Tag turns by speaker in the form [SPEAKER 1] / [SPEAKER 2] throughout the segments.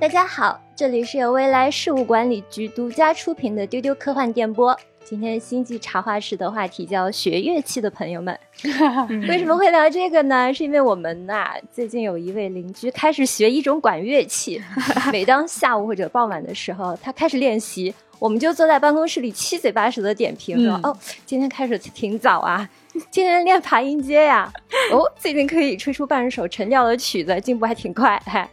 [SPEAKER 1] 大家好，这里是由未来事务管理局独家出品的丢丢科幻电波。今天星际茶话室的话题叫学乐器的朋友们，为什么会聊这个呢？是因为我们呐，最近有一位邻居开始学一种管乐器，每当下午或者傍晚的时候，他开始练习，我们就坐在办公室里七嘴八舌的点评说：“哦，今天开始挺早啊，今天练爬音阶呀，哦，最近可以吹出半首沉调的曲子，进步还挺快。”嗨，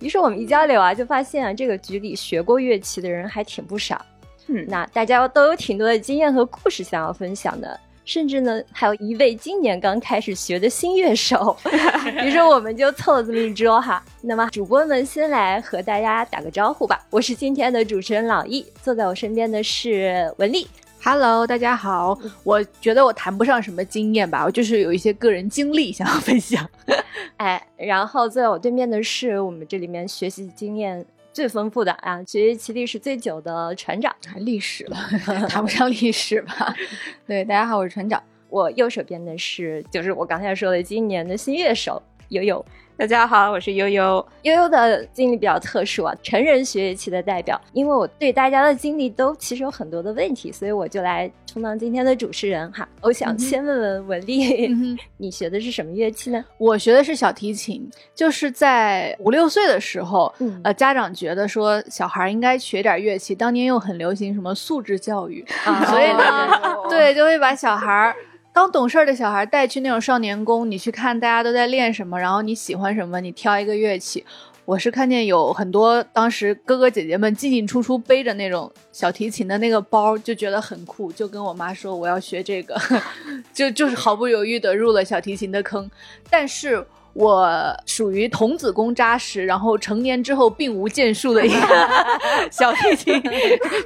[SPEAKER 1] 于是我们一交流啊，就发现啊，这个局里学过乐器的人还挺不少。嗯，那大家都有挺多的经验和故事想要分享的，甚至呢，还有一位今年刚开始学的新乐手，于是我们就凑了这么一桌哈。那么主播们先来和大家打个招呼吧，我是今天的主持人老易，坐在我身边的是文丽。
[SPEAKER 2] Hello，大家好。我觉得我谈不上什么经验吧，我就是有一些个人经历想要分享。
[SPEAKER 1] 哎，然后坐在我对面的是我们这里面学习经验。最丰富的啊，学习历史最久的船长，
[SPEAKER 2] 历史了，谈不上历史吧？对，大家好，我是船长。
[SPEAKER 1] 我右手边的是，就是我刚才说的今年的新乐手悠悠。
[SPEAKER 3] 大家好，我是悠悠。
[SPEAKER 1] 悠悠的经历比较特殊啊，成人学乐器的代表。因为我对大家的经历都其实有很多的问题，所以我就来充当今天的主持人哈。我想先问问文丽，你学的是什么乐器呢？
[SPEAKER 2] 我学的是小提琴，就是在五六岁的时候，呃，家长觉得说小孩应该学点乐器，当年又很流行什么素质教育，所以呢，对，就会把小孩。当懂事的小孩带去那种少年宫，你去看大家都在练什么，然后你喜欢什么，你挑一个乐器。我是看见有很多当时哥哥姐姐们进进出出背着那种小提琴的那个包，就觉得很酷，就跟我妈说我要学这个，就就是毫不犹豫的入了小提琴的坑，但是。我属于童子功扎实，然后成年之后并无建树的一个 小提琴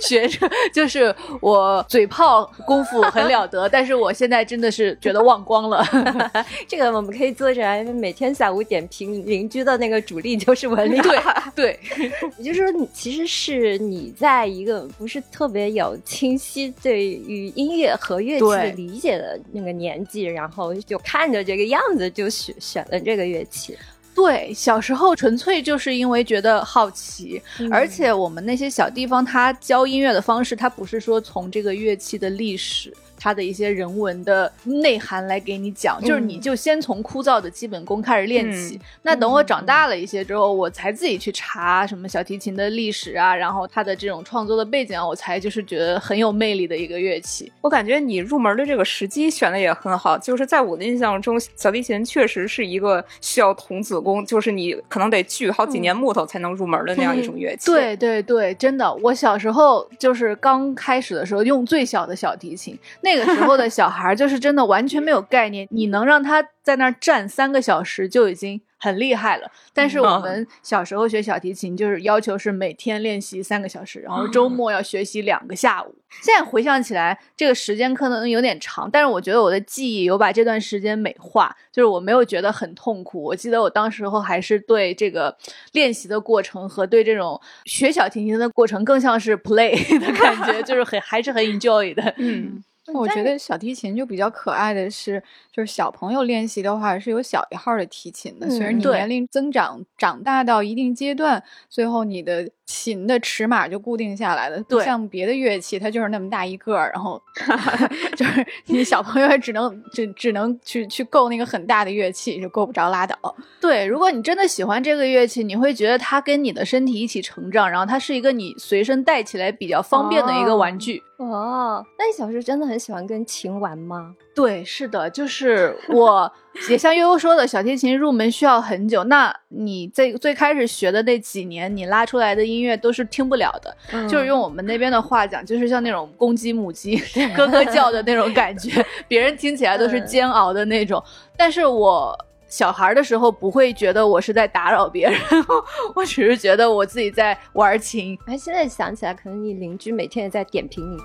[SPEAKER 2] 学者，就是我嘴炮功夫很了得，但是我现在真的是觉得忘光了。
[SPEAKER 1] 这个我们可以坐着，每天下午点评邻居的那个主力就是文丽。
[SPEAKER 2] 对对，
[SPEAKER 1] 也就是说，你其实是你在一个不是特别有清晰对于音乐和乐器理解的那个年纪，然后就看着这个样子就选选了这个。乐器，
[SPEAKER 2] 对，小时候纯粹就是因为觉得好奇，而且我们那些小地方，他教音乐的方式，他不是说从这个乐器的历史。它的一些人文的内涵来给你讲，就是你就先从枯燥的基本功开始练起。那等我长大了一些之后，我才自己去查什么小提琴的历史啊，然后它的这种创作的背景啊，我才就是觉得很有魅力的一个乐器。
[SPEAKER 3] 我感觉你入门的这个时机选的也很好，就是在我的印象中，小提琴确实是一个需要童子功，就是你可能得锯好几年木头才能入门的那样一种乐器。
[SPEAKER 2] 对对对，真的，我小时候就是刚开始的时候用最小的小提琴那。那个时候的小孩就是真的完全没有概念，你能让他在那儿站三个小时就已经很厉害了。但是我们小时候学小提琴，就是要求是每天练习三个小时，然后周末要学习两个下午。现在回想起来，这个时间可能有点长，但是我觉得我的记忆有把这段时间美化，就是我没有觉得很痛苦。我记得我当时候还是对这个练习的过程和对这种学小提琴的过程更像是 play 的感觉，就是很还是很 enjoy 的。
[SPEAKER 4] 嗯。我觉得小提琴就比较可爱的是，就是小朋友练习的话是有小一号的提琴的，随着你年龄增长，长大到一定阶段，最后你的琴的尺码就固定下来了。不像别的乐器，它就是那么大一个，然后 就是你小朋友只能只只能去去够那个很大的乐器，就够不着拉倒。
[SPEAKER 2] 对，如果你真的喜欢这个乐器，你会觉得它跟你的身体一起成长，然后它是一个你随身带起来比较方便的一个玩具。
[SPEAKER 1] 哦，那你小时候真的很喜欢跟琴玩吗？
[SPEAKER 2] 对，是的，就是我 也像悠悠说的，小提琴入门需要很久。那你在最开始学的那几年，你拉出来的音乐都是听不了的，就是用我们那边的话讲，就是像那种公鸡母鸡 咯咯叫的那种感觉，别人听起来都是煎熬的那种。但是我。小孩的时候不会觉得我是在打扰别人，我只是觉得我自己在玩琴。
[SPEAKER 1] 哎，现在想起来，可能你邻居每天也在点评你。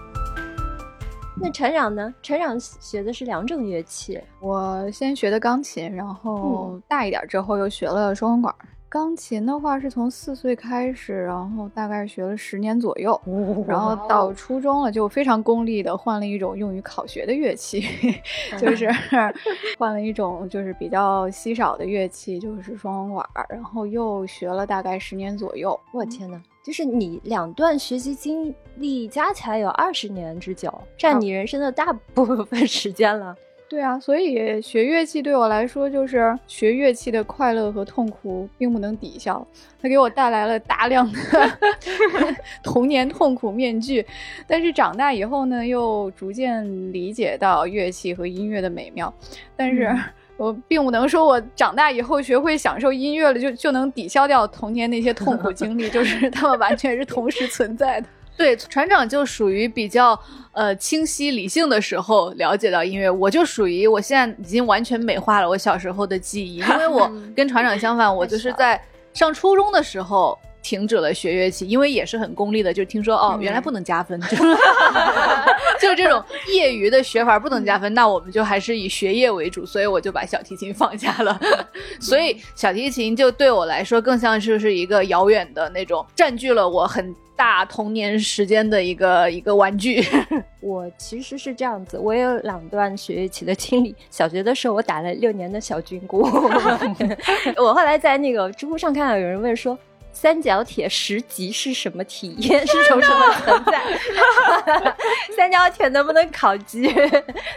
[SPEAKER 1] 那船长呢？船长学的是两种乐器。
[SPEAKER 4] 我先学的钢琴，然后大一点之后又学了双簧管。钢琴的话是从四岁开始，然后大概学了十年左右，然后到初中了就非常功利的换了一种用于考学的乐器，就是换了一种就是比较稀少的乐器，就是双簧管，然后又学了大概十年左右。
[SPEAKER 1] 我天呐，就是你两段学习经历加起来有二十年之久，占你人生的大部分时间了。
[SPEAKER 4] 对啊，所以学乐器对我来说，就是学乐器的快乐和痛苦并不能抵消，它给我带来了大量的 童年痛苦面具。但是长大以后呢，又逐渐理解到乐器和音乐的美妙。但是我并不能说我长大以后学会享受音乐了，就就能抵消掉童年那些痛苦经历，就是他们完全是同时存在的。
[SPEAKER 2] 对，船长就属于比较呃清晰理性的时候了解到音乐，我就属于我现在已经完全美化了我小时候的记忆，因为我 跟船长相反，我就是在上初中的时候停止了学乐器，因为也是很功利的，就听说哦原来不能加分，就 就这种业余的学法不能加分，那我们就还是以学业为主，所以我就把小提琴放下了，所以小提琴就对我来说更像是是一个遥远的那种占据了我很。大童年时间的一个一个玩具，
[SPEAKER 1] 我其实是这样子，我有两段学乐器的经历。小学的时候，我打了六年的小军鼓。我后来在那个知乎上看到有人问说。三角铁十级是什么体验？是从什么存在？三角铁能不能考级？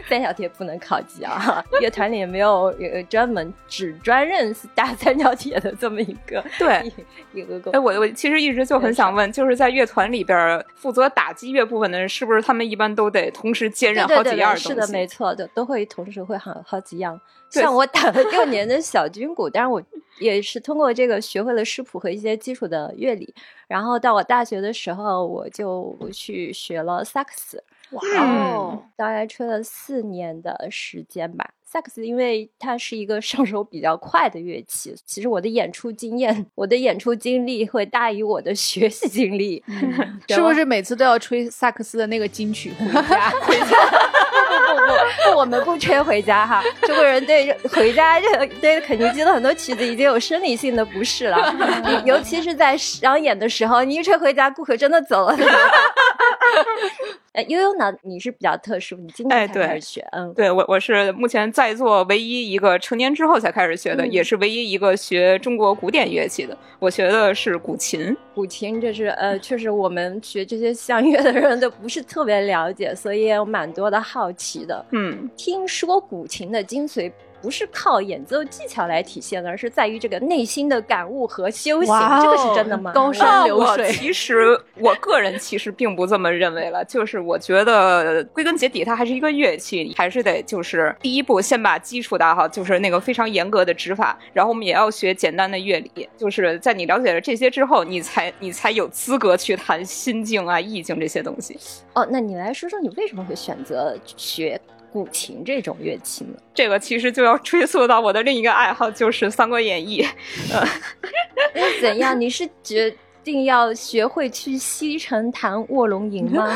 [SPEAKER 1] 三角铁不能考级啊！乐团里没有专门只专任打三角铁的这么一个
[SPEAKER 3] 对
[SPEAKER 1] 一个个。
[SPEAKER 3] 哎，我我其实一直就很想问，就是在乐团里边负责打击乐部分的人，是不是他们一般都得同时兼任好几样东
[SPEAKER 1] 西？是的，没错的，都会同时会好好几样。像我打了六年 的小军鼓，但是我也是通过这个学会了视谱和一些基础的乐理。然后到我大学的时候，我就去学了萨克斯，哇哦，大概吹了四年的时间吧。萨克斯因为它是一个上手比较快的乐器，其实我的演出经验、我的演出经历会大于我的学习经历。
[SPEAKER 2] 是不是每次都要吹萨克斯的那个金曲回家？
[SPEAKER 1] 不不不不，我们不吹回家哈。中国人对回家这对肯尼基的很多曲子已经有生理性的不适了，尤其是在商演的时候，你一吹回家，顾客真的走了。悠悠呢？你是比较特殊，你今年才开始学，嗯，
[SPEAKER 3] 对我我是目前在座唯一一个成年之后才开始学的，也是唯一一个学中国古典乐器的。我学的是古琴，
[SPEAKER 1] 古琴这是呃，确实我们学这些相乐的人都不是特别了解，所以也有蛮多的好奇的。
[SPEAKER 3] 嗯，
[SPEAKER 1] 听说古琴的精髓。不是靠演奏技巧来体现的，而是在于这个内心的感悟和修行。这个是真的吗？
[SPEAKER 2] 高山流水。
[SPEAKER 3] 其实我个人其实并不这么认为了，就是我觉得归根结底它还是一个乐器，还是得就是第一步先把基础打好，就是那个非常严格的指法，然后我们也要学简单的乐理。就是在你了解了这些之后，你才你才有资格去谈心境啊、意境这些东西。
[SPEAKER 1] 哦，那你来说说你为什么会选择学？古琴这种乐器呢？
[SPEAKER 3] 这个其实就要追溯到我的另一个爱好，就是《三国演义》。
[SPEAKER 1] 呃 怎样？你是觉？定要学会去西城弹卧龙吟吗？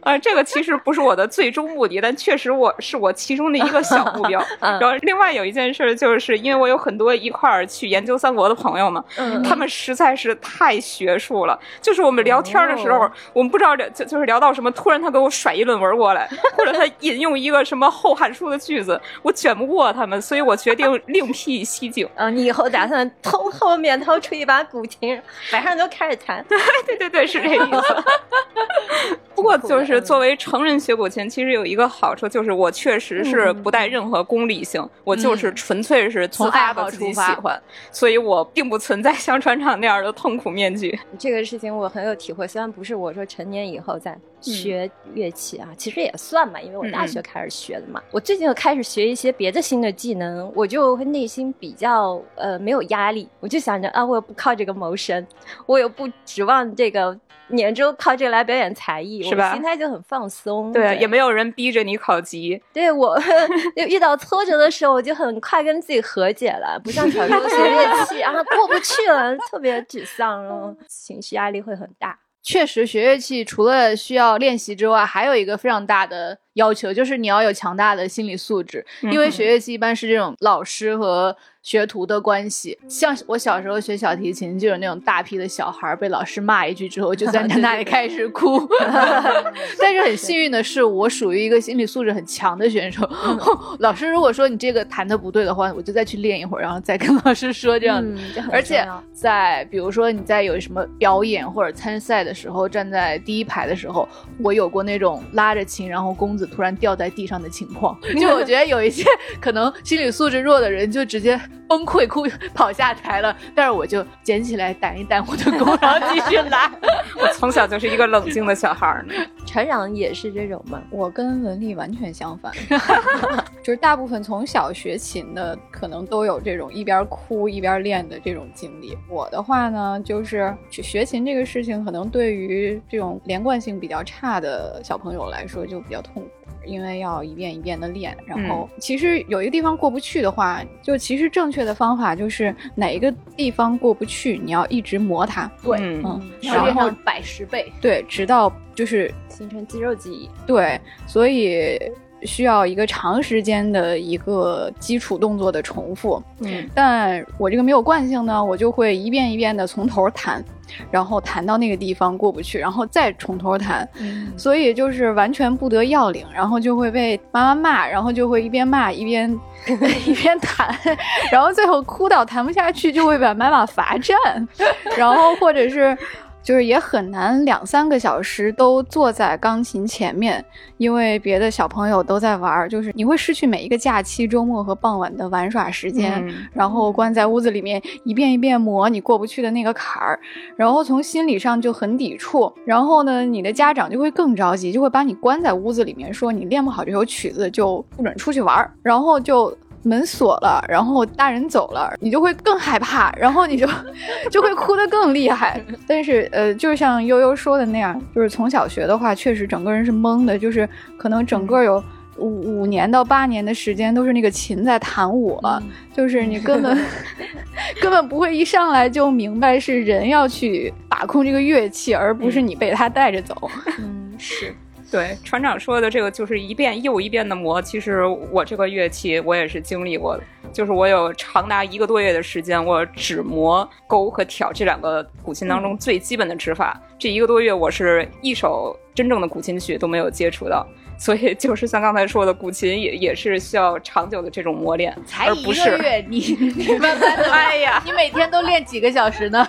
[SPEAKER 3] 啊，这个其实不是我的最终目的，但确实我是我其中的一个小目标。然后另外有一件事，就是因为我有很多一块儿去研究三国的朋友嘛，他们实在是太学术了。就是我们聊天的时候，我们不知道就就是聊到什么，突然他给我甩一论文过来，或者他引用一个什么《后汉书》的句子，我卷不过他们，所以我决定另辟蹊径。
[SPEAKER 1] 啊，你以后打算偷后面掏出一把古琴，晚上就开。弹，
[SPEAKER 3] 对对对对，是这意思。不过，就是作为成人学古琴，其实有一个好处，就是我确实是不带任何功利性，我就是纯粹是从爱好出发喜欢，所以我并不存在像船长那样的痛苦面具。
[SPEAKER 1] 这个事情我很有体会，虽然不是我说成年以后再学乐器啊，其实也算嘛，因为我大学开始学的嘛。我最近又开始学一些别的新的技能，我就会内心比较呃没有压力，我就想着啊，我又不靠这个谋生，我又不指望这个。年终靠这个来表演才艺，
[SPEAKER 3] 是吧？
[SPEAKER 1] 心态就很放松，
[SPEAKER 3] 对，也没有人逼着你考级。
[SPEAKER 1] 对我 遇到挫折的时候，我就很快跟自己和解了，不像小 时候学乐器啊过不去了，特别沮丧，然后情绪压力会很大。
[SPEAKER 2] 确实，学乐器除了需要练习之外，还有一个非常大的。要求，就是你要有强大的心理素质，因为学乐器一般是这种老师和。学徒的关系，像我小时候学小提琴，就有那种大批的小孩被老师骂一句之后，就在 那里开始哭。但是很幸运的是，我属于一个心理素质很强的选手。老师如果说你这个弹的不对的话，我就再去练一会儿，然后再跟老师说这样。而且在比如说你在有什么表演或者参赛的时候，站在第一排的时候，我有过那种拉着琴，然后弓子突然掉在地上的情况。就我觉得有一些可能心理素质弱的人，就直接。崩溃哭跑下台了，但是我就捡起来掸一掸我的弓，然后继续拉。
[SPEAKER 3] 我从小就是一个冷静的小孩呢。
[SPEAKER 1] 船长也是这种吗？
[SPEAKER 4] 我跟文丽完全相反，就是大部分从小学琴的可能都有这种一边哭一边练的这种经历。我的话呢，就是学琴这个事情，可能对于这种连贯性比较差的小朋友来说就比较痛苦。因为要一遍一遍的练，然后其实有一个地方过不去的话，就其实正确的方法就是哪一个地方过不去，你要一直磨它。
[SPEAKER 2] 对，嗯，然后百十倍，
[SPEAKER 4] 对，直到就是
[SPEAKER 1] 形成肌肉记忆。
[SPEAKER 4] 对，所以。需要一个长时间的一个基础动作的重复，嗯，但我这个没有惯性呢，我就会一遍一遍的从头弹，然后弹到那个地方过不去，然后再从头弹，所以就是完全不得要领，然后就会被妈妈骂，然后就会一边骂一边 一边弹，然后最后哭到弹不下去，就会把妈妈罚站，然后或者是。就是也很难两三个小时都坐在钢琴前面，因为别的小朋友都在玩儿，就是你会失去每一个假期、周末和傍晚的玩耍时间，然后关在屋子里面一遍一遍磨你过不去的那个坎儿，然后从心理上就很抵触，然后呢，你的家长就会更着急，就会把你关在屋子里面，说你练不好这首曲子就不准出去玩儿，然后就。门锁了，然后大人走了，你就会更害怕，然后你就 就会哭得更厉害。但是，呃，就像悠悠说的那样，就是从小学的话，确实整个人是懵的，就是可能整个有五五年到八年的时间都是那个琴在弹我，就是你根本 根本不会一上来就明白是人要去把控这个乐器，而不是你被他带着走。
[SPEAKER 1] 嗯，是。
[SPEAKER 3] 对船长说的这个，就是一遍又一遍的磨。其实我这个乐器我也是经历过的，就是我有长达一个多月的时间，我只磨勾和挑这两个古琴当中最基本的指法。这一个多月，我是一首真正的古琴曲都没有接触到。所以 就是像刚才说的，古琴也也是需要长久的这种磨练，
[SPEAKER 2] 才一个月，你你慢慢 的，哎呀，你每天都练几个小时呢？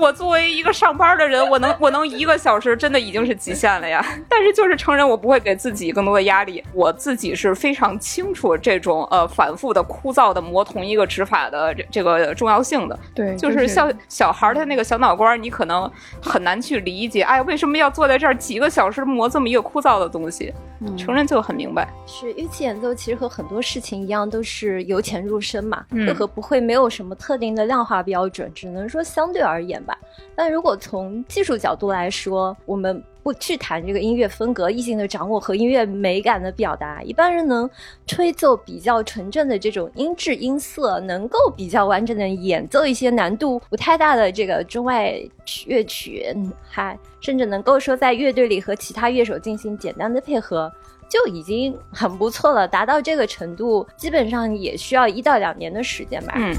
[SPEAKER 3] 我作为一个上班的人，我能我能一个小时，真的已经是极限了呀。但是就是承认我不会给自己更多的压力，我自己是非常清楚这种呃反复的枯燥的磨同一个指法的这这个重要性的。
[SPEAKER 4] 对，
[SPEAKER 3] 就是像小孩他那个小脑瓜，你可能很难去理解，哎，为什么要坐在这儿几个小时磨这么一个枯燥的东西？承认就很明白，
[SPEAKER 1] 是乐器演奏其实和很多事情一样，都是由浅入深嘛，和不会没有什么特定的量化标准，只能说相对而言吧。但如果从技术角度来说，我们。不去谈这个音乐风格、意境的掌握和音乐美感的表达，一般人能吹奏比较纯正的这种音质音色，能够比较完整的演奏一些难度不太大的这个中外乐曲，还甚至能够说在乐队里和其他乐手进行简单的配合，就已经很不错了。达到这个程度，基本上也需要一到两年的时间吧。
[SPEAKER 3] 嗯。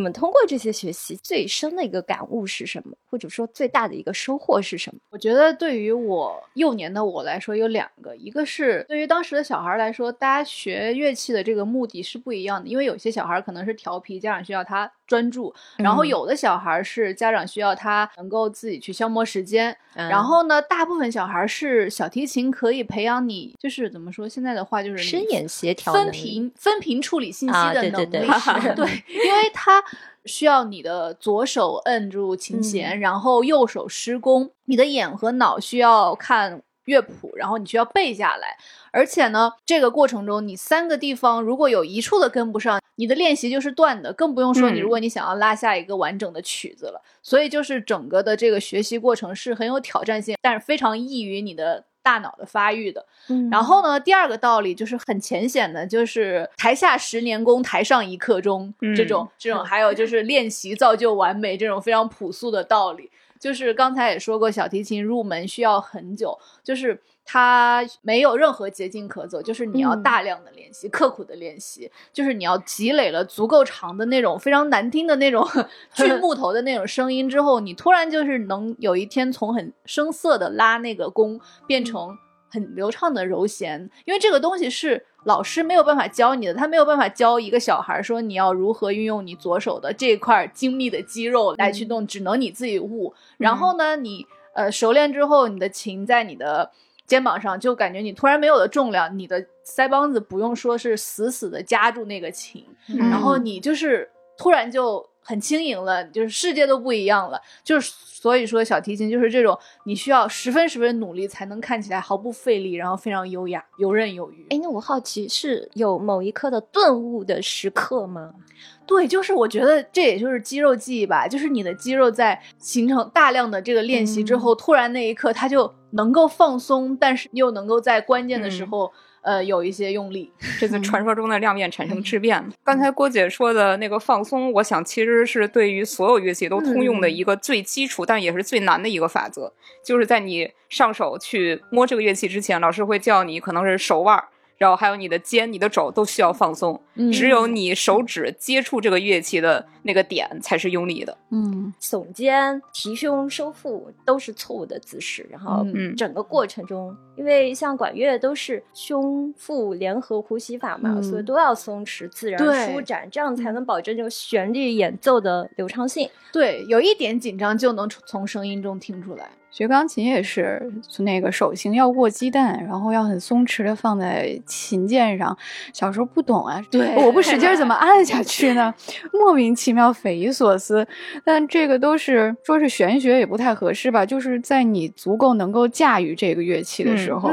[SPEAKER 1] 们通过这些学习最深的一个感悟是什么？或者说最大的一个收获是什么？
[SPEAKER 2] 我觉得对于我幼年的我来说有两个，一个是对于当时的小孩来说，大家学乐器的这个目的是不一样的，因为有些小孩可能是调皮，家长需要他。专注，然后有的小孩是家长需要他能够自己去消磨时间，然后呢，大部分小孩是小提琴可以培养你，就是怎么说，现在的话就是
[SPEAKER 1] 声眼协调、
[SPEAKER 2] 分频、分频处理信息的能力，
[SPEAKER 1] 对，
[SPEAKER 2] 因为他需要你的左手摁住琴弦，然后右手施工，你的眼和脑需要看。乐谱，然后你需要背下来，而且呢，这个过程中你三个地方如果有一处的跟不上，你的练习就是断的，更不用说你如果你想要拉下一个完整的曲子了。所以就是整个的这个学习过程是很有挑战性，但是非常易于你的大脑的发育的。然后呢，第二个道理就是很浅显的，就是台下十年功，台上一刻钟这种这种，还有就是练习造就完美这种非常朴素的道理。就是刚才也说过，小提琴入门需要很久，就是它没有任何捷径可走，就是你要大量的练习，刻苦的练习，就是你要积累了足够长的那种非常难听的那种 锯木头的那种声音之后，你突然就是能有一天从很生涩的拉那个弓变成。很流畅的柔弦，因为这个东西是老师没有办法教你的，他没有办法教一个小孩说你要如何运用你左手的这块精密的肌肉来去动，只能你自己悟。然后呢，你呃熟练之后，你的琴在你的肩膀上，就感觉你突然没有了重量，你的腮帮子不用说是死死的夹住那个琴，然后你就是突然就。很轻盈了，就是世界都不一样了，就是所以说小提琴就是这种，你需要十分十分努力才能看起来毫不费力，然后非常优雅、游刃有余。
[SPEAKER 1] 哎，那我好奇是有某一刻的顿悟的时刻吗？
[SPEAKER 2] 对，就是我觉得这也就是肌肉记忆吧，就是你的肌肉在形成大量的这个练习之后，突然那一刻它就能够放松，但是又能够在关键的时候。呃，有一些用力，
[SPEAKER 3] 这次传说中的量变产生质变。刚才郭姐说的那个放松，我想其实是对于所有乐器都通用的一个最基础，但也是最难的一个法则，就是在你上手去摸这个乐器之前，老师会叫你可能是手腕。然后还有你的肩、你的肘都需要放松，只有你手指接触这个乐器的那个点才是用力的。
[SPEAKER 1] 嗯，耸肩、提胸、收腹都是错误的姿势。然后，整个过程中，因为像管乐都是胸腹联合呼吸法嘛，所以都要松弛、自然舒展，这样才能保证这个旋律演奏的流畅性。
[SPEAKER 2] 对，有一点紧张就能从声音中听出来。
[SPEAKER 4] 学钢琴也是，那个手型要握鸡蛋，然后要很松弛的放在琴键上。小时候不懂啊，
[SPEAKER 2] 对，
[SPEAKER 4] 我不使劲怎么 按下去呢？莫名其妙，匪夷所思。但这个都是说是玄学也不太合适吧？就是在你足够能够驾驭这个乐器的时候，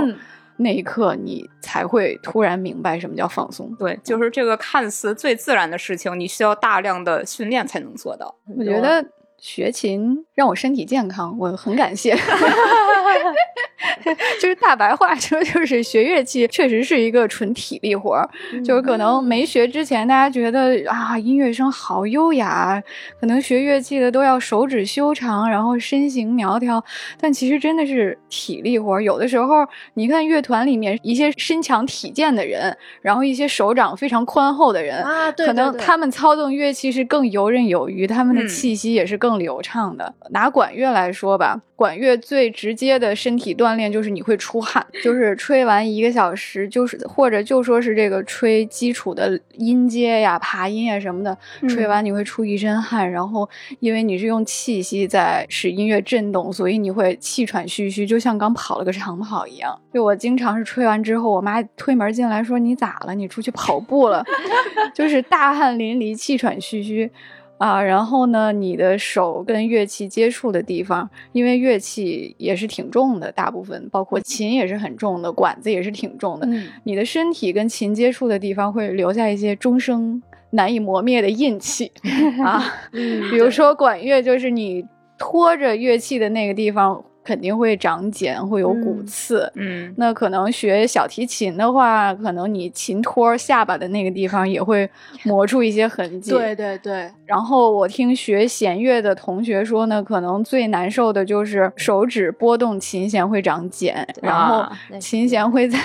[SPEAKER 4] 那一刻你才会突然明白什么叫放松。
[SPEAKER 3] 对，就是这个看似最自然的事情，你需要大量的训练才能做到。
[SPEAKER 4] 我觉得。学琴让我身体健康，我很感谢。就是大白话说，就是学乐器确实是一个纯体力活儿。就是可能没学之前，大家觉得啊，音乐声好优雅，可能学乐器的都要手指修长，然后身形苗条。但其实真的是体力活儿。有的时候，你看乐团里面一些身强体健的人，然后一些手掌非常宽厚的人
[SPEAKER 2] 啊，
[SPEAKER 4] 可能他们操纵乐器是更游刃有余，他们的气息也是更。更流畅的，拿管乐来说吧，管乐最直接的身体锻炼就是你会出汗，就是吹完一个小时，就是或者就说是这个吹基础的音阶呀、爬音呀什么的，吹完你会出一身汗，然后因为你是用气息在使音乐震动，所以你会气喘吁吁，就像刚跑了个长跑一样。就我经常是吹完之后，我妈推门进来说：“你咋了？你出去跑步了？” 就是大汗淋漓、气喘吁吁。啊，然后呢，你的手跟乐器接触的地方，因为乐器也是挺重的，大部分包括琴也是很重的，管子也是挺重的。嗯，你的身体跟琴接触的地方会留下一些终生难以磨灭的印记 啊。嗯，比如说管乐，就是你拖着乐器的那个地方。肯定会长茧，会有骨刺。
[SPEAKER 3] 嗯，
[SPEAKER 4] 那可能学小提琴的话，可能你琴托下巴的那个地方也会磨出一些痕迹。
[SPEAKER 2] 对对对。
[SPEAKER 4] 然后我听学弦乐的同学说呢，可能最难受的就是手指拨动琴弦会长茧，然后琴弦会在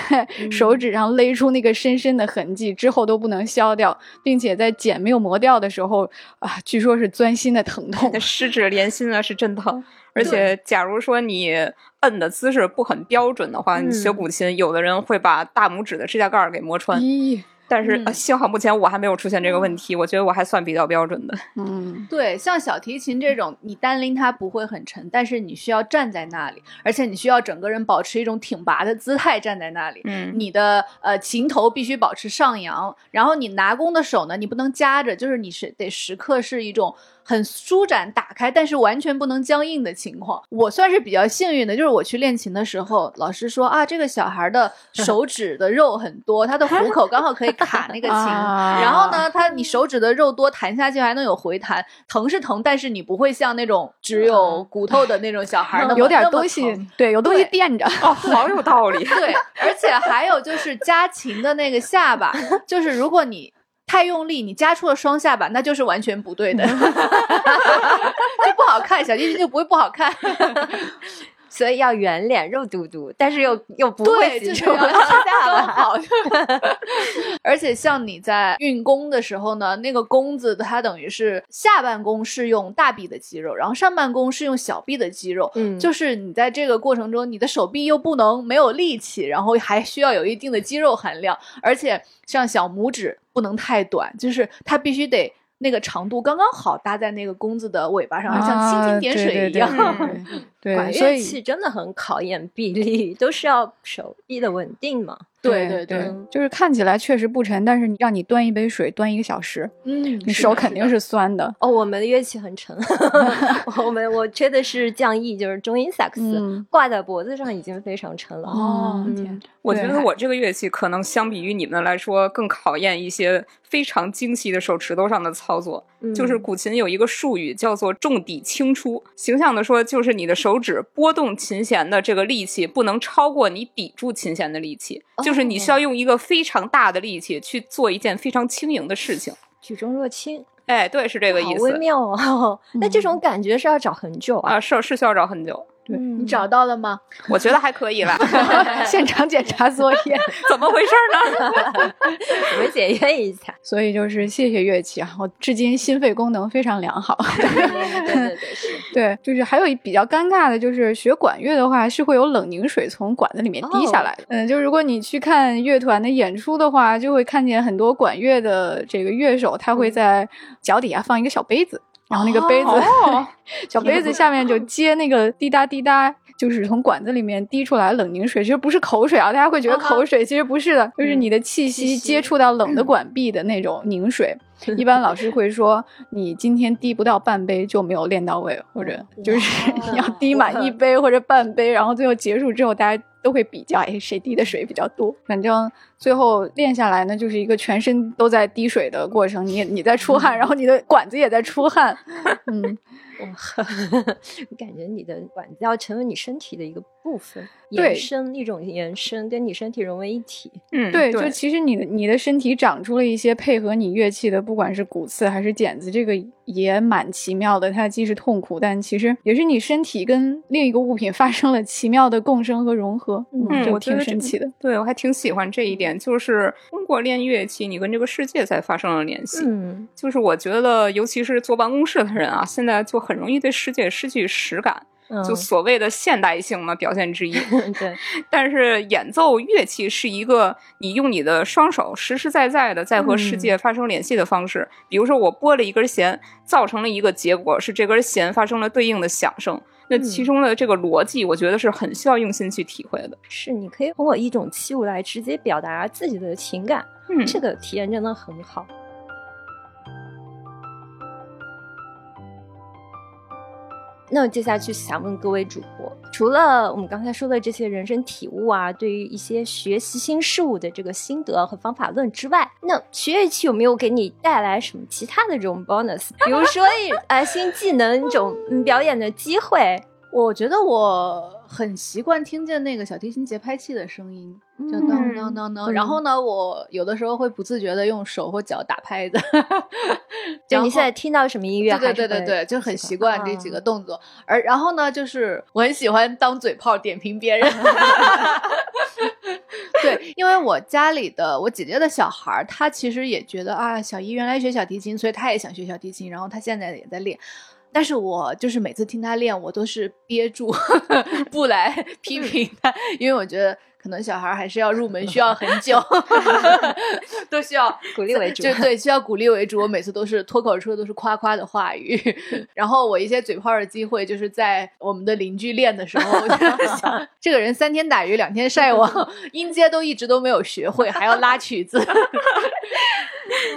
[SPEAKER 4] 手指上勒出那个深深的痕迹，之后都不能消掉，并且在茧没有磨掉的时候啊，据说是钻心的疼痛，
[SPEAKER 3] 十指连心了，是真疼。而且，假如说你摁的姿势不很标准的话，你学古琴，有的人会把大拇指的指甲盖儿给磨穿。但是幸好目前我还没有出现这个问题，我觉得我还算比较标准的。
[SPEAKER 2] 嗯，对，像小提琴这种，你单拎它不会很沉，但是你需要站在那里，而且你需要整个人保持一种挺拔的姿态站在那里。
[SPEAKER 3] 嗯，
[SPEAKER 2] 你的呃琴头必须保持上扬，然后你拿弓的手呢，你不能夹着，就是你是得时刻是一种很舒展打开，但是完全不能僵硬的情况。我算是比较幸运的，就是我去练琴的时候，老师说啊，这个小孩的手指的肉很多，他的虎口刚好可以卡那个琴。然后呢，他你手指的肉多，弹下去还能有回弹，疼是疼，但是你不会像那种只有骨头的那种小孩
[SPEAKER 4] 有点东西，对，有东西垫着。
[SPEAKER 3] 哦，好有道理。
[SPEAKER 2] 对，而且还有就是夹琴的那个下巴，就是如果你。太用力，你夹出了双下巴，那就是完全不对的，就不好看，小姐姐就不会不好看。
[SPEAKER 1] 所以要圆脸、肉嘟嘟，但是又又不会
[SPEAKER 2] 挤出双下巴。而且像你在运弓的时候呢，那个弓子它等于是下半弓是用大臂的肌肉，然后上半弓是用小臂的肌肉。嗯，就是你在这个过程中，你的手臂又不能没有力气，然后还需要有一定的肌肉含量，而且像小拇指不能太短，就是它必须得。那个长度刚刚好搭在那个弓子的尾巴上，像蜻蜓点水一样。
[SPEAKER 4] 对，
[SPEAKER 1] 管乐器真的很考验臂力，都是要手臂的稳定嘛。
[SPEAKER 2] 对对对，
[SPEAKER 4] 就是看起来确实不沉，但是让你端一杯水端一个小时，嗯，你手肯定是酸的。
[SPEAKER 1] 哦，我们的乐器很沉，我们我吹的是降 E，就是中音萨克斯，挂在脖子上已经非常沉了。哦，
[SPEAKER 3] 天，我觉得我这个乐器可能相比于你们来说更考验一些非常精细的手指头上的操作。就是古琴有一个术语叫做重底轻出，形象的说就是你的手指拨动琴弦的这个力气不能超过你抵住琴弦的力气，就是你需要用一个非常大的力气去做一件非常轻盈的事情，
[SPEAKER 1] 举重若轻。
[SPEAKER 3] 哎，对，是这个意思。
[SPEAKER 1] 微妙哦，那这种感觉是要找很久啊，
[SPEAKER 3] 是是需要找很久。
[SPEAKER 2] 对你找到了吗？
[SPEAKER 3] 我觉得还可以了。
[SPEAKER 2] 现场检查作业，
[SPEAKER 3] 怎么回事呢？
[SPEAKER 1] 我们检验一下。
[SPEAKER 4] 所以就是谢谢乐器啊，我至今心肺功能非常良好。
[SPEAKER 1] 对对对，是。
[SPEAKER 4] 对，就是还有一比较尴尬的，就是学管乐的话是会有冷凝水从管子里面滴下来的。嗯，就如果你去看乐团的演出的话，就会看见很多管乐的这个乐手，他会在脚底下放一个小杯子。然后那个杯子，小杯子下面就接那个滴答滴答，就是从管子里面滴出来冷凝水，其实不是口水啊，大家会觉得口水，其实不是的，就是你的气息接触到冷的管壁的那种凝水。一般老师会说，你今天滴不到半杯就没有练到位，或者就是 你要滴满一杯或者半杯，然后最后结束之后大家。都会比较，哎，谁滴的水比较多？反正最后练下来呢，就是一个全身都在滴水的过程。你你在出汗，然后你的管子也在出汗，嗯。
[SPEAKER 1] 我 感觉你的管子要成为你身体的一个部分，延伸一种延伸，跟你身体融为一体。
[SPEAKER 4] 嗯，对，就其实你的你的身体长出了一些配合你乐器的，不管是骨刺还是茧子，这个也蛮奇妙的。它既是痛苦，但其实也是你身体跟另一个物品发生了奇妙的共生和融合。嗯，
[SPEAKER 3] 我
[SPEAKER 4] 挺神奇的。
[SPEAKER 3] 对我还挺喜欢这一点，就是通过练乐器，你跟这个世界才发生了联系。嗯，就是我觉得，尤其是坐办公室的人啊，现在就。很容易对世界失去实感，就所谓的现代性嘛，表现之一。
[SPEAKER 1] 对，
[SPEAKER 3] 但是演奏乐器是一个你用你的双手实实在在的在和世界发生联系的方式。比如说，我拨了一根弦，造成了一个结果，是这根弦发生了对应的响声。那其中的这个逻辑，我觉得是很需要用心去体会的。
[SPEAKER 1] 是，你可以通过一种器物来直接表达自己的情感，嗯，这个体验真的很好。那我接下去想问各位主播，除了我们刚才说的这些人生体悟啊，对于一些学习新事物的这个心得和方法论之外，那学乐器有没有给你带来什么其他的这种 bonus？比如说，呃，新技能、一种表演的机会？
[SPEAKER 2] 我觉得我很习惯听见那个小提琴节拍器的声音，就当当当当。然后呢，我有的时候会不自觉的用手或脚打拍子。
[SPEAKER 1] 就你现在听到什么音乐？
[SPEAKER 2] 对对对对，就很习惯这几个动作。而然后呢，就是我很喜欢当嘴炮点评别人。对，因为我家里的我姐姐的小孩，他其实也觉得啊，小姨原来学小提琴，所以他也想学小提琴，然后他现在也在练。但是我就是每次听他练，我都是憋住 不来批评他，因为我觉得可能小孩还是要入门需要很久 都需要
[SPEAKER 1] 鼓励为主，
[SPEAKER 2] 就对，需要鼓励为主。我每次都是脱口而出的都是夸夸的话语，然后我一些嘴炮的机会就是在我们的邻居练的时候，我就想这个人三天打鱼两天晒网，音阶都一直都没有学会，还要拉曲子。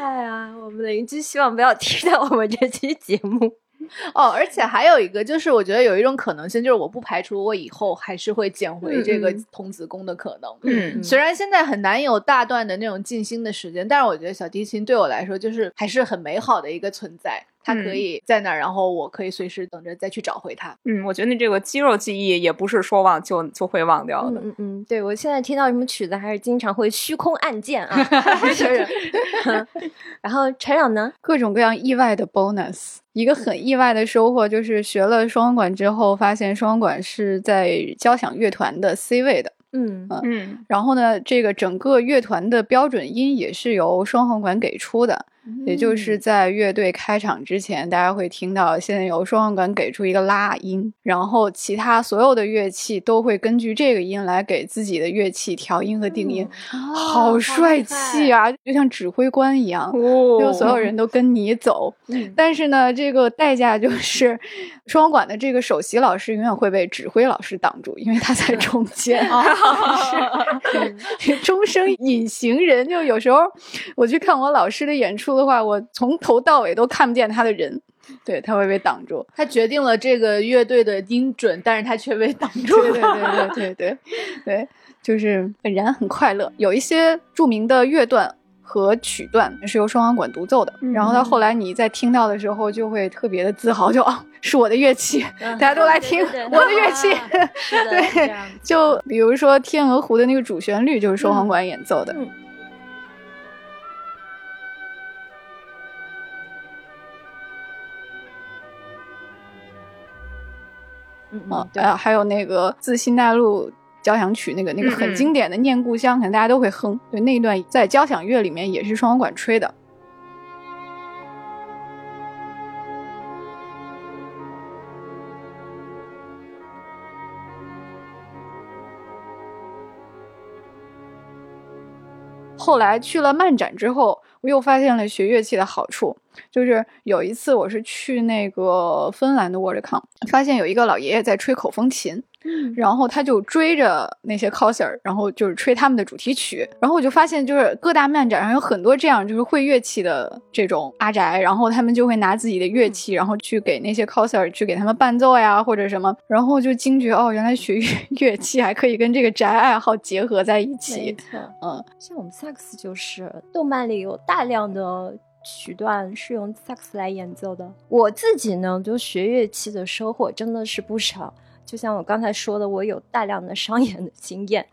[SPEAKER 1] 哎呀，我们的邻居希望不要听到我们这期节目。
[SPEAKER 2] 哦，而且还有一个，就是我觉得有一种可能性，就是我不排除我以后还是会捡回这个童子功的可能。嗯，虽然现在很难有大段的那种静心的时间，但是我觉得小提琴对我来说就是还是很美好的一个存在。它可以在那儿，然后我可以随时等着再去找回他。
[SPEAKER 3] 嗯，我觉得这个肌肉记忆也不是说忘就就会忘掉的。
[SPEAKER 1] 嗯嗯，对我现在听到什么曲子，还是经常会虚空按键啊。然后陈长呢，
[SPEAKER 4] 各种各样意外的 bonus。一个很意外的收获就是学了双簧管之后，发现双簧管是在交响乐团的 C 位的。嗯嗯，然后呢，这个整个乐团的标准音也是由双簧管给出的。也就是在乐队开场之前，大家会听到现在由双簧管给出一个拉音，然后其他所有的乐器都会根据这个音来给自己的乐器调音和定音，好帅气啊，就像指挥官一样，就所有人都跟你走。但是呢，这个代价就是双簧管的这个首席老师永远会被指挥老师挡住，因为他在中间，是终生隐形人。就有时候我去看我老师的演出。的话，我从头到尾都看不见他的人，对他会被挡住。
[SPEAKER 2] 他决定了这个乐队的音准，但是他却被挡住。
[SPEAKER 4] 对对对对对对，就是本人很快乐。有一些著名的乐段和曲段是由双簧管独奏的，然后到后来你在听到的时候就会特别的自豪，就哦，是我的乐器，大家都来听我的乐器。对，就比如说《天鹅湖》的那个主旋律就是双簧管演奏的。嗯，对啊，还有那个《自新大陆交响曲》，那个那个很经典的《念故乡》，可能大家都会哼。对，那一段在交响乐里面也是双簧管吹的。后来去了漫展之后，我又发现了学乐器的好处。就是有一次，我是去那个芬兰的 w o r d c o m 发现有一个老爷爷在吹口风琴。然后他就追着那些 coser，然后就是吹他们的主题曲。然后我就发现，就是各大漫展上有很多这样就是会乐器的这种阿宅，然后他们就会拿自己的乐器，然后去给那些 coser 去给他们伴奏呀，或者什么。然后就惊觉哦，原来学乐 乐器还可以跟这个宅爱好结合在一起。
[SPEAKER 1] 嗯，像我们萨克斯就是，动漫里有大量的曲段是用萨克斯来演奏的。我自己呢，就学乐器的收获真的是不少。就像我刚才说的，我有大量的商演的经验。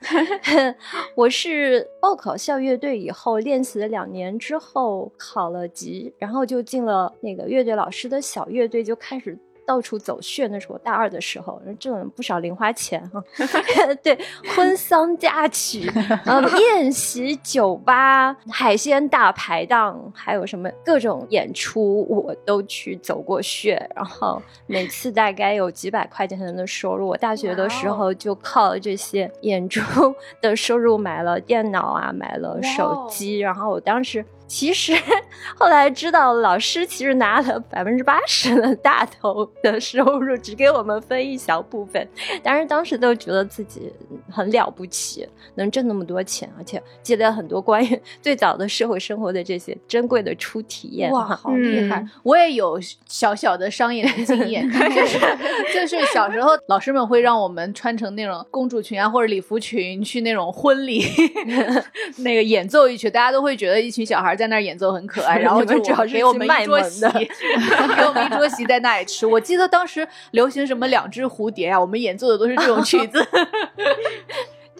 [SPEAKER 1] 我是报考校乐队以后，练习了两年之后考了级，然后就进了那个乐队老师的小乐队，就开始。到处走穴，那是我大二的时候，挣了不少零花钱哈。对，婚丧嫁娶，嗯，宴席、酒吧、海鲜大排档，还有什么各种演出，我都去走过穴。然后每次大概有几百块钱的收入。我大学的时候就靠这些演出的收入买了电脑啊，买了手机。然后我当时。其实 后来知道，老师其实拿了百分之八十的大头的收入，只给我们分一小部分。但是，当时都觉得自己很了不起，能挣那么多钱，而且积累了很多关于 最早的社会生活的这些珍贵的初体验。
[SPEAKER 2] 哇，好厉害！我也有小小的商业经验，就是就是小时候老师们会让我们穿成那种公主裙啊，或者礼服裙去那种婚礼，那个演奏一曲，大家都会觉得一群小孩在那儿演奏很可爱，然后就主要给我们一桌席，给我们一桌席在那里吃。我记得当时流行什么两只蝴蝶啊，我们演奏的都是这种曲子。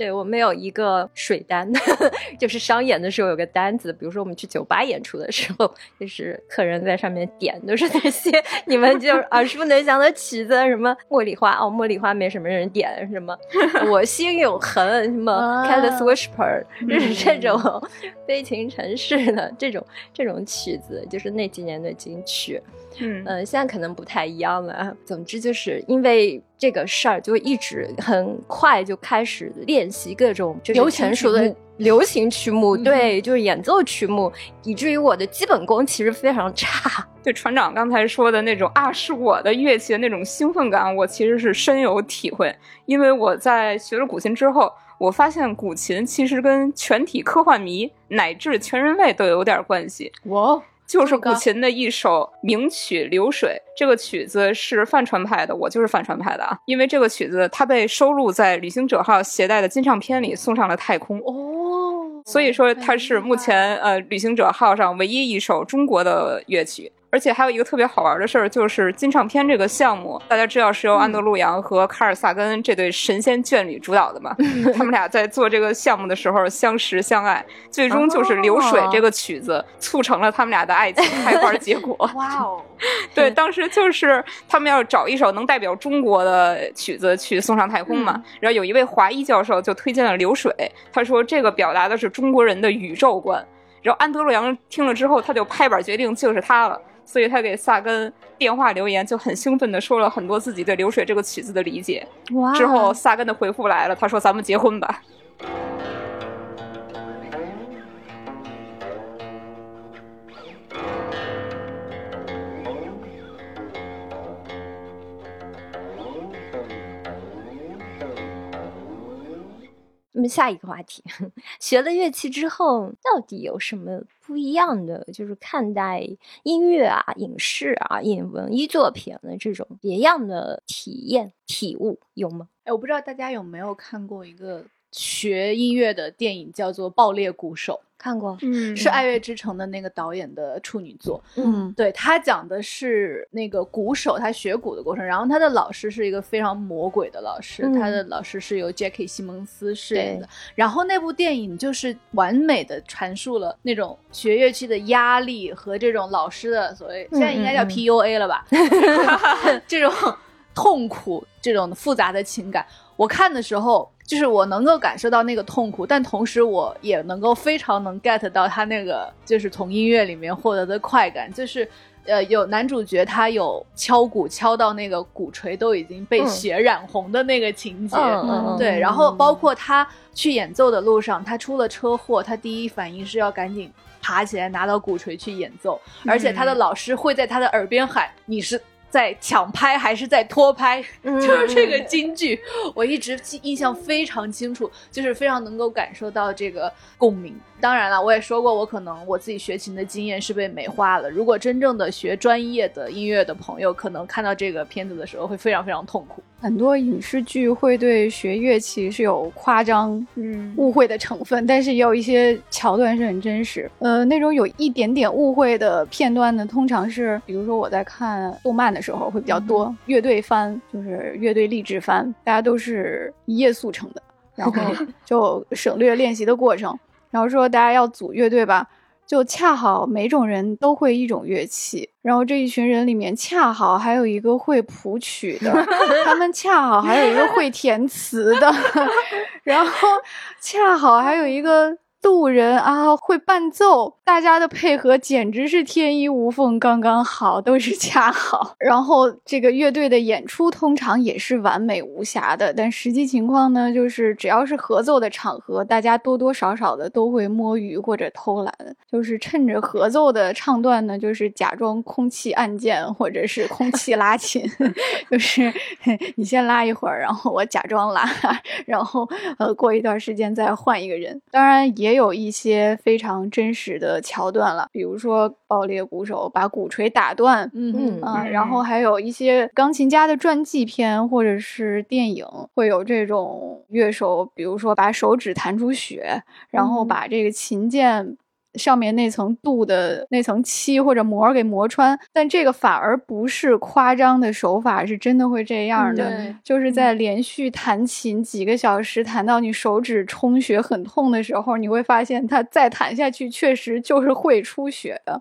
[SPEAKER 1] 对我们有一个水单，就是商演的时候有个单子，比如说我们去酒吧演出的时候，就是客人在上面点都是那些你们就耳熟能详的曲子，什么茉莉花哦，茉莉花没什么人点，什么我心永恒，什么 Careless Whisper，就是这种悲情城市的这种这种曲子，就是那几年的金曲。嗯现在可能不太一样了。总之就是因为这个事儿，就一直很快就开始练习各种
[SPEAKER 2] 流成
[SPEAKER 1] 熟的流行曲目，对，就是演奏曲目，以至于我的基本功其实非常差。
[SPEAKER 3] 对船长刚才说的那种啊，是我的乐器的那种兴奋感，我其实是深有体会。因为我在学了古琴之后，我发现古琴其实跟全体科幻迷乃至全人类都有点关系。
[SPEAKER 2] 哇！
[SPEAKER 3] 就是古琴的一首名曲《流水》，这个曲子是帆船派的，我就是帆船派的啊。因为这个曲子它被收录在旅行者号携带的金唱片里，送上了太空
[SPEAKER 2] 哦，
[SPEAKER 3] 所以说它是目前呃旅行者号上唯一一首中国的乐曲。而且还有一个特别好玩的事儿，就是金唱片这个项目，大家知道是由安德鲁杨和卡尔萨根这对神仙眷侣主导的嘛？他们俩在做这个项目的时候相识相爱，最终就是《流水》这个曲子促成了他们俩的爱情开花结果。
[SPEAKER 2] 哇哦！
[SPEAKER 3] 对，当时就是他们要找一首能代表中国的曲子去送上太空嘛。然后有一位华裔教授就推荐了《流水》，他说这个表达的是中国人的宇宙观。然后安德鲁杨听了之后，他就拍板决定就是他了。所以他给萨根电话留言，就很兴奋的说了很多自己对《流水》这个曲子的理解。之后萨根的回复来了，他说：“咱们结婚吧。”
[SPEAKER 1] 那么下一个话题，学了乐器之后，到底有什么不一样的？就是看待音乐啊、影视啊、影文艺作品的这种别样的体验、体悟，有吗？
[SPEAKER 2] 哎，我不知道大家有没有看过一个学音乐的电影，叫做《爆裂鼓手》。
[SPEAKER 1] 看过，
[SPEAKER 2] 嗯，是《爱乐之城》的那个导演的处女作，
[SPEAKER 1] 嗯，
[SPEAKER 2] 对他讲的是那个鼓手他学鼓的过程，然后他的老师是一个非常魔鬼的老师，他的老师是由 Jackie 西蒙斯饰演的，然后那部电影就是完美的阐述了那种学乐器的压力和这种老师的所谓现在应该叫 PUA 了吧，这种痛苦，这种复杂的情感，我看的时候。就是我能够感受到那个痛苦，但同时我也能够非常能 get 到他那个就是从音乐里面获得的快感。就是，呃，有男主角他有敲鼓敲到那个鼓槌都已经被血染红的那个情节，对。然后包括他去演奏的路上，他出了车祸，他第一反应是要赶紧爬起来拿到鼓槌去演奏，而且他的老师会在他的耳边喊：“你是。”在抢拍还是在拖拍？就是这个京剧，我一直记印象非常清楚，就是非常能够感受到这个共鸣。当然了，我也说过，我可能我自己学琴的经验是被美化了。如果真正的学专业的音乐的朋友，可能看到这个片子的时候会非常非常痛苦。
[SPEAKER 4] 很多影视剧会对学乐器是有夸张、嗯误会的成分，但是也有一些桥段是很真实。呃，那种有一点点误会的片段呢，通常是比如说我在看动漫的时候会比较多，乐队番就是乐队励志番，大家都是一夜速成的，然后 就省略练习的过程。然后说大家要组乐队吧，就恰好每种人都会一种乐器，然后这一群人里面恰好还有一个会谱曲的，他们恰好还有一个会填词的，然后恰好还有一个。路人啊，会伴奏，大家的配合简直是天衣无缝，刚刚好，都是恰好。然后这个乐队的演出通常也是完美无瑕的，但实际情况呢，就是只要是合奏的场合，大家多多少少的都会摸鱼或者偷懒，就是趁着合奏的唱段呢，就是假装空气按键或者是空气拉琴，就是你先拉一会儿，然后我假装拉，然后呃过一段时间再换一个人。当然也。也有一些非常真实的桥段了，比如说爆裂鼓手把鼓槌打断，
[SPEAKER 1] 嗯
[SPEAKER 4] 啊，然后还有一些钢琴家的传记片或者是电影会有这种乐手，比如说把手指弹出血，然后把这个琴键。上面那层镀的那层漆或者膜给磨穿，但这个反而不是夸张的手法，是真的会这样的。就是在连续弹琴几个小时，弹到你手指充血很痛的时候，你会发现它再弹下去确实就是会出血的。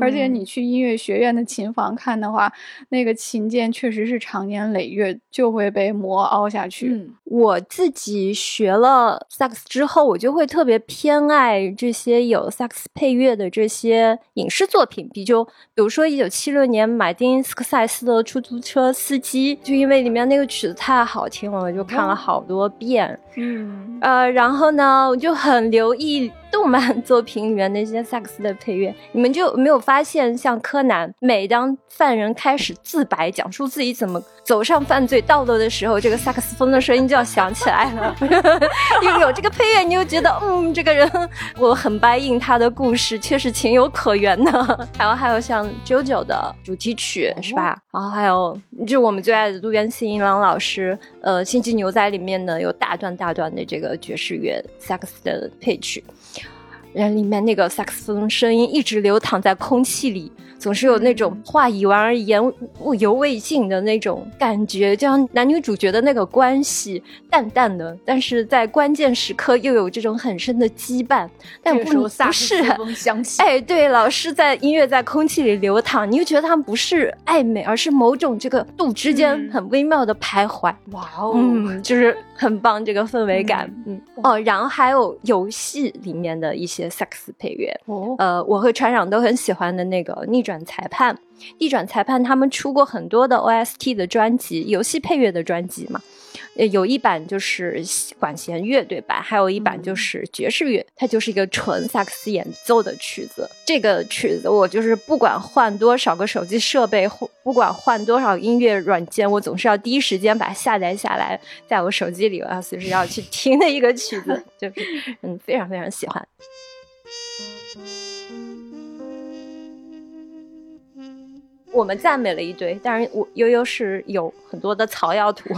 [SPEAKER 4] 而且你去音乐学院的琴房看的话，那个琴键确实是长年累月就会被磨凹下去。
[SPEAKER 1] 嗯我自己学了萨克斯之后，我就会特别偏爱这些有萨配乐的这些影视作品，比就比如说一九七六年马丁斯科塞斯的《出租车司机》，就因为里面那个曲子太好听了，我就看了好多遍。
[SPEAKER 2] 嗯，
[SPEAKER 1] 呃，然后呢，我就很留意动漫 作品里面那些萨克斯的配乐，你们就没有发现，像柯南，每当犯人开始自白，讲述自己怎么走上犯罪道路的时候，这个萨克斯风的声音就要响起来了。因为有这个配乐，你就觉得，嗯，这个人我很白应他的故事，确实情有可原的。还有还有像 JoJo 的主题曲是吧？然后还有就我们最爱的渡边信一郎老师，呃，《星际牛仔》里面呢有大段大段的这个爵士乐萨克斯的配曲。人里面那个萨克斯风声音一直流淌在空气里。总是有那种话已完而言物犹未尽的那种感觉，就像男女主角的那个关系，淡淡的，但是在关键时刻又有这种很深的羁绊。但不不是，哎，对，老师在音乐在空气里流淌，你又觉得他们不是暧昧，而是某种这个度之间很微妙的徘徊。哇哦，嗯，就是很棒这个氛围感。嗯哦，然后还有游戏里面的一些萨克斯配乐。哦，呃，我和船长都很喜欢的那个逆转。裁判，逆转裁判，他们出过很多的 OST 的专辑，游戏配乐的专辑嘛。呃，有一版就是管弦乐对吧？还有一版就是爵士乐，它就是一个纯萨克斯演奏的曲子。这个曲子我就是不管换多少个手机设备，或不管换多少音乐软件，我总是要第一时间把它下载下来，在我手机里，我要随时要去听的一个曲子，就是嗯，非常非常喜欢。我们赞美了一堆，但是我悠悠是有很多的草药图。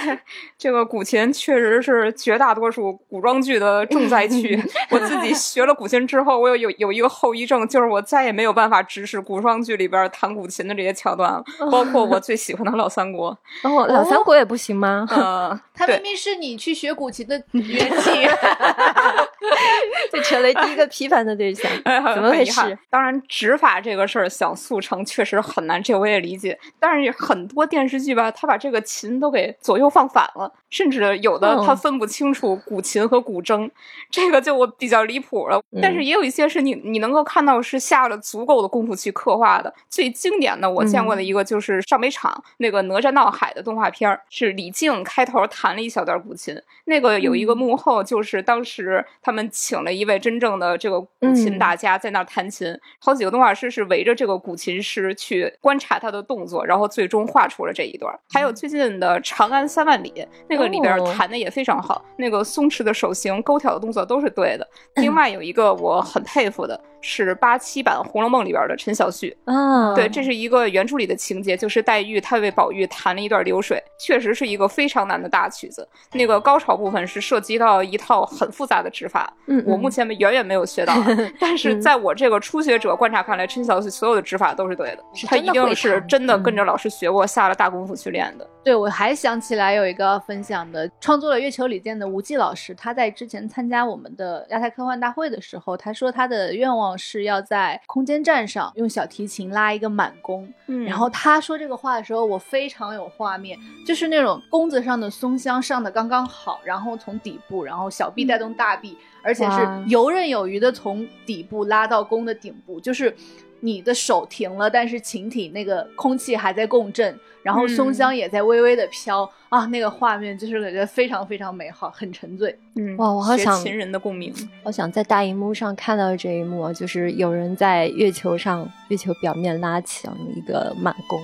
[SPEAKER 3] 这个古琴确实是绝大多数古装剧的重灾区。我自己学了古琴之后，我有有有一个后遗症，就是我再也没有办法直视古装剧里边弹古琴的这些桥段了，包括我最喜欢的老三国。
[SPEAKER 1] 哦，老三国也不行吗？
[SPEAKER 3] 嗯，
[SPEAKER 2] 他明明是你去学古琴的缘起，
[SPEAKER 1] 就成为第一个批判的对象，怎么回事？
[SPEAKER 3] 当然，执法这个事儿想速成，确实。很难，这我也理解。但是很多电视剧吧，他把这个琴都给左右放反了，甚至有的他分不清楚古琴和古筝，这个就我比较离谱了。但是也有一些是你你能够看到是下了足够的功夫去刻画的。最经典的我见过的一个就是上北场那个哪吒闹海的动画片是李靖开头弹了一小段古琴，那个有一个幕后就是当时他们请了一位真正的这个古琴大家在那儿弹琴，好几个动画师是围着这个古琴师去。观察他的动作，然后最终画出了这一段。还有最近的《长安三万里》，那个里边弹的也非常好，那个松弛的手型、勾挑的动作都是对的。另外有一个我很佩服的。是八七版《红楼梦》里边的陈小旭嗯，对，这是一个原著里的情节，就是黛玉她为宝玉弹了一段流水，确实是一个非常难的大曲子。那个高潮部分是涉及到一套很复杂的指法，嗯，我目前远远没有学到，但是在我这个初学者观察看来，陈小旭所有的指法都是对的，他一定是真的跟着老师学过，下了大功夫去练的。
[SPEAKER 2] 对，我还想起来有一个分享的，创作了《月球礼剑》的吴季老师，他在之前参加我们的亚太科幻大会的时候，他说他的愿望是要在空间站上用小提琴拉一个满弓。嗯，然后他说这个话的时候，我非常有画面，就是那种弓子上的松香上的刚刚好，然后从底部，然后小臂带动大臂，而且是游刃有余的从底部拉到弓的顶部，就是。你的手停了，但是琴体那个空气还在共振，然后松香也在微微的飘啊，那个画面就是感觉非常非常美好，很沉醉。
[SPEAKER 3] 嗯，
[SPEAKER 1] 哇，我好想
[SPEAKER 3] 情人的共鸣，
[SPEAKER 1] 好想在大荧幕上看到这一幕，就是有人在月球上，月球表面拉起了一个满弓。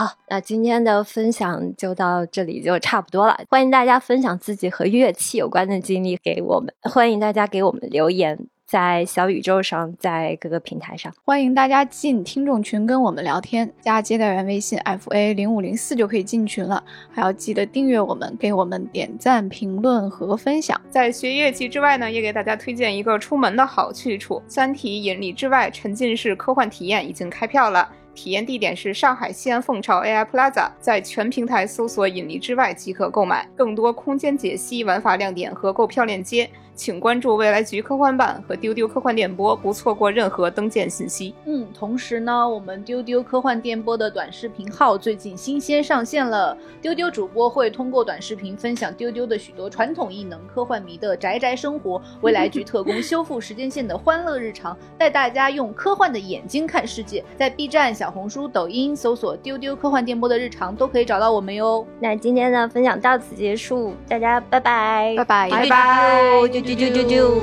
[SPEAKER 1] 好，那今天的分享就到这里就差不多了。欢迎大家分享自己和乐器有关的经历给我们，欢迎大家给我们留言，在小宇宙上，在各个平台上，
[SPEAKER 4] 欢迎大家进听众群跟我们聊天，加接待员微信 f a 零五零四就可以进群了。还要记得订阅我们，给我们点赞、评论和分享。
[SPEAKER 3] 在学乐器之外呢，也给大家推荐一个出门的好去处——三体引力之外沉浸式科幻体验已经开票了。体验地点是上海西安凤巢 AI Plaza，在全平台搜索“引力之外”即可购买。更多空间解析、玩法亮点和购票链接。请关注未来局科幻办和丢丢科幻电波，不错过任何登舰信息。
[SPEAKER 2] 嗯，同时呢，我们丢丢科幻电波的短视频号最近新鲜上线了。丢丢主播会通过短视频分享丢丢的许多传统异能、科幻迷的宅宅生活、未来局特工修复时间线的欢乐日常，带大家用科幻的眼睛看世界。在 B 站。小红书、抖音搜索“丢丢科幻电波”的日常都可以找到我们哟。
[SPEAKER 1] 那今天的分享到此结束，大家拜拜，
[SPEAKER 2] 拜拜，
[SPEAKER 3] 拜拜，
[SPEAKER 1] 啾啾啾啾啾。